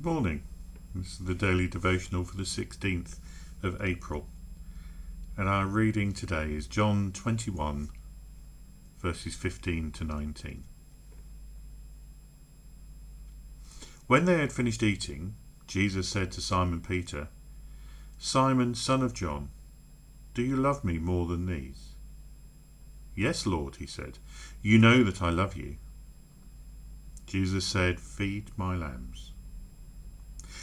Good morning. This is the daily devotional for the 16th of April. And our reading today is John 21, verses 15 to 19. When they had finished eating, Jesus said to Simon Peter, Simon, son of John, do you love me more than these? Yes, Lord, he said. You know that I love you. Jesus said, Feed my lambs.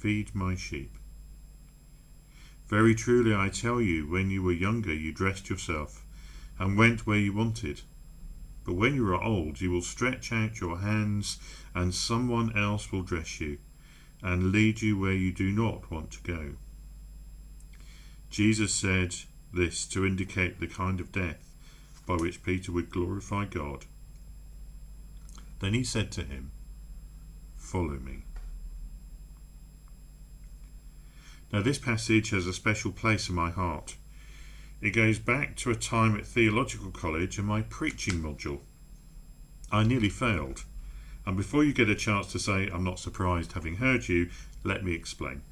Feed my sheep. Very truly I tell you, when you were younger, you dressed yourself and went where you wanted. But when you are old, you will stretch out your hands, and someone else will dress you and lead you where you do not want to go. Jesus said this to indicate the kind of death by which Peter would glorify God. Then he said to him, Follow me. Now, this passage has a special place in my heart. It goes back to a time at theological college and my preaching module. I nearly failed. And before you get a chance to say, I'm not surprised having heard you, let me explain.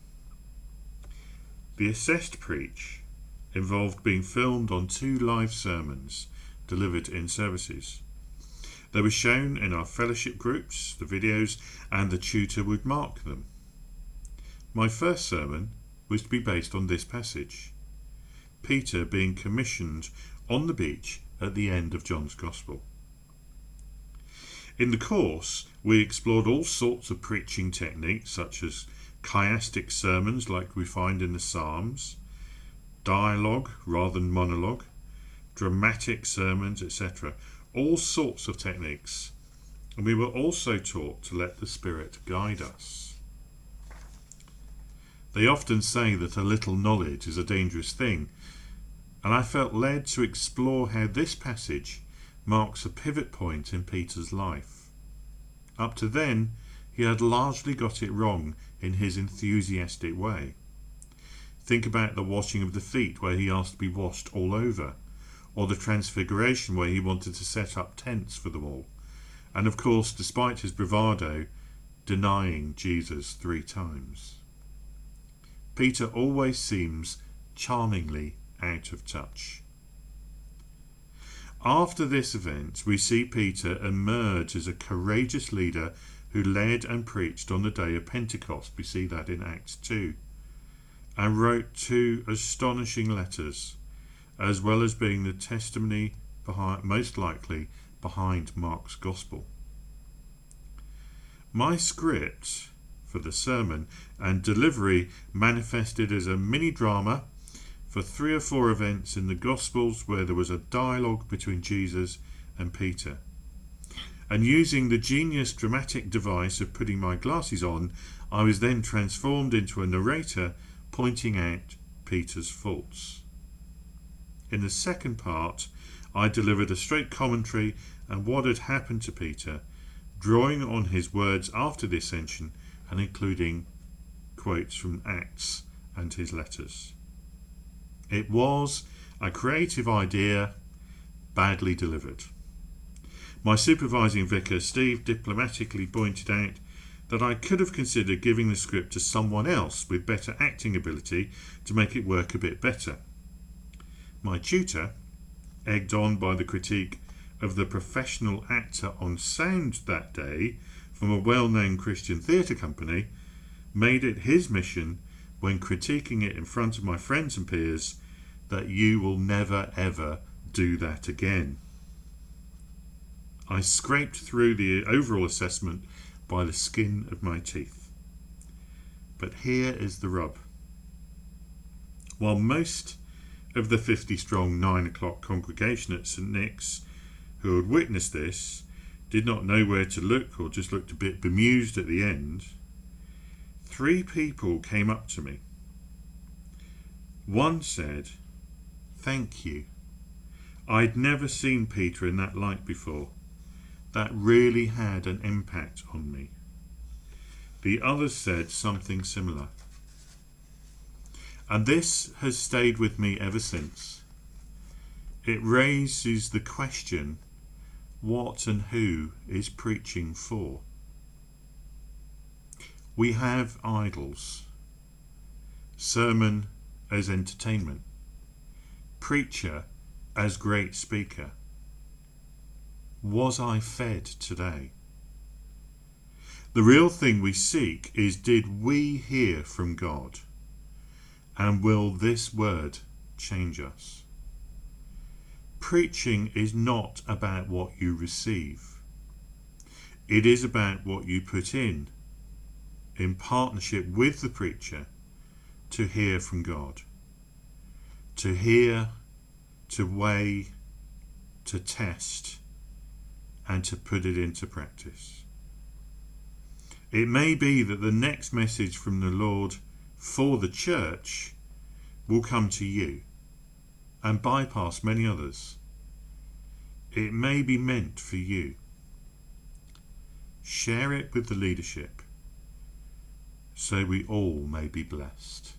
The assessed preach involved being filmed on two live sermons delivered in services. They were shown in our fellowship groups, the videos, and the tutor would mark them. My first sermon was to be based on this passage Peter being commissioned on the beach at the end of John's Gospel. In the course, we explored all sorts of preaching techniques, such as chiastic sermons, like we find in the Psalms, dialogue rather than monologue, dramatic sermons, etc. All sorts of techniques. And we were also taught to let the Spirit guide us. They often say that a little knowledge is a dangerous thing, and I felt led to explore how this passage marks a pivot point in Peter's life. Up to then, he had largely got it wrong in his enthusiastic way. Think about the washing of the feet, where he asked to be washed all over, or the transfiguration, where he wanted to set up tents for them all, and of course, despite his bravado, denying Jesus three times. Peter always seems charmingly out of touch. After this event, we see Peter emerge as a courageous leader who led and preached on the day of Pentecost. We see that in Acts 2. And wrote two astonishing letters, as well as being the testimony behind, most likely behind Mark's Gospel. My script for the sermon, and delivery manifested as a mini drama for three or four events in the Gospels where there was a dialogue between Jesus and Peter. And using the genius dramatic device of putting my glasses on, I was then transformed into a narrator pointing out Peter's faults. In the second part, I delivered a straight commentary on what had happened to Peter, drawing on his words after the ascension and including quotes from Acts and his letters. It was a creative idea badly delivered. My supervising vicar, Steve, diplomatically pointed out that I could have considered giving the script to someone else with better acting ability to make it work a bit better. My tutor, egged on by the critique of the professional actor on sound that day, from a well known Christian theatre company, made it his mission when critiquing it in front of my friends and peers that you will never ever do that again. I scraped through the overall assessment by the skin of my teeth. But here is the rub. While most of the 50 strong 9 o'clock congregation at St Nick's who had witnessed this did not know where to look or just looked a bit bemused at the end, three people came up to me. One said, Thank you. I'd never seen Peter in that light before. That really had an impact on me. The others said something similar. And this has stayed with me ever since. It raises the question what and who is preaching for? We have idols. Sermon as entertainment. Preacher as great speaker. Was I fed today? The real thing we seek is did we hear from God? And will this word change us? Preaching is not about what you receive. It is about what you put in, in partnership with the preacher, to hear from God. To hear, to weigh, to test, and to put it into practice. It may be that the next message from the Lord for the church will come to you and bypass many others. It may be meant for you. Share it with the leadership so we all may be blessed.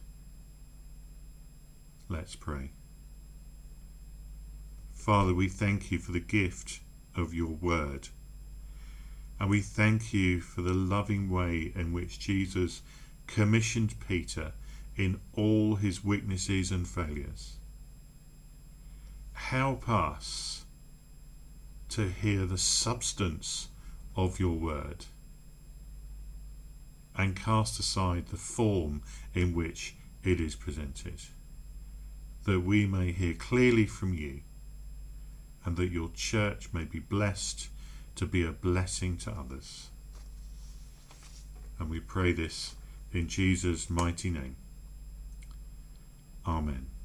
Let's pray. Father, we thank you for the gift of your word. And we thank you for the loving way in which Jesus commissioned Peter in all his weaknesses and failures. Help us to hear the substance of your word and cast aside the form in which it is presented, that we may hear clearly from you and that your church may be blessed to be a blessing to others. And we pray this in Jesus' mighty name. Amen.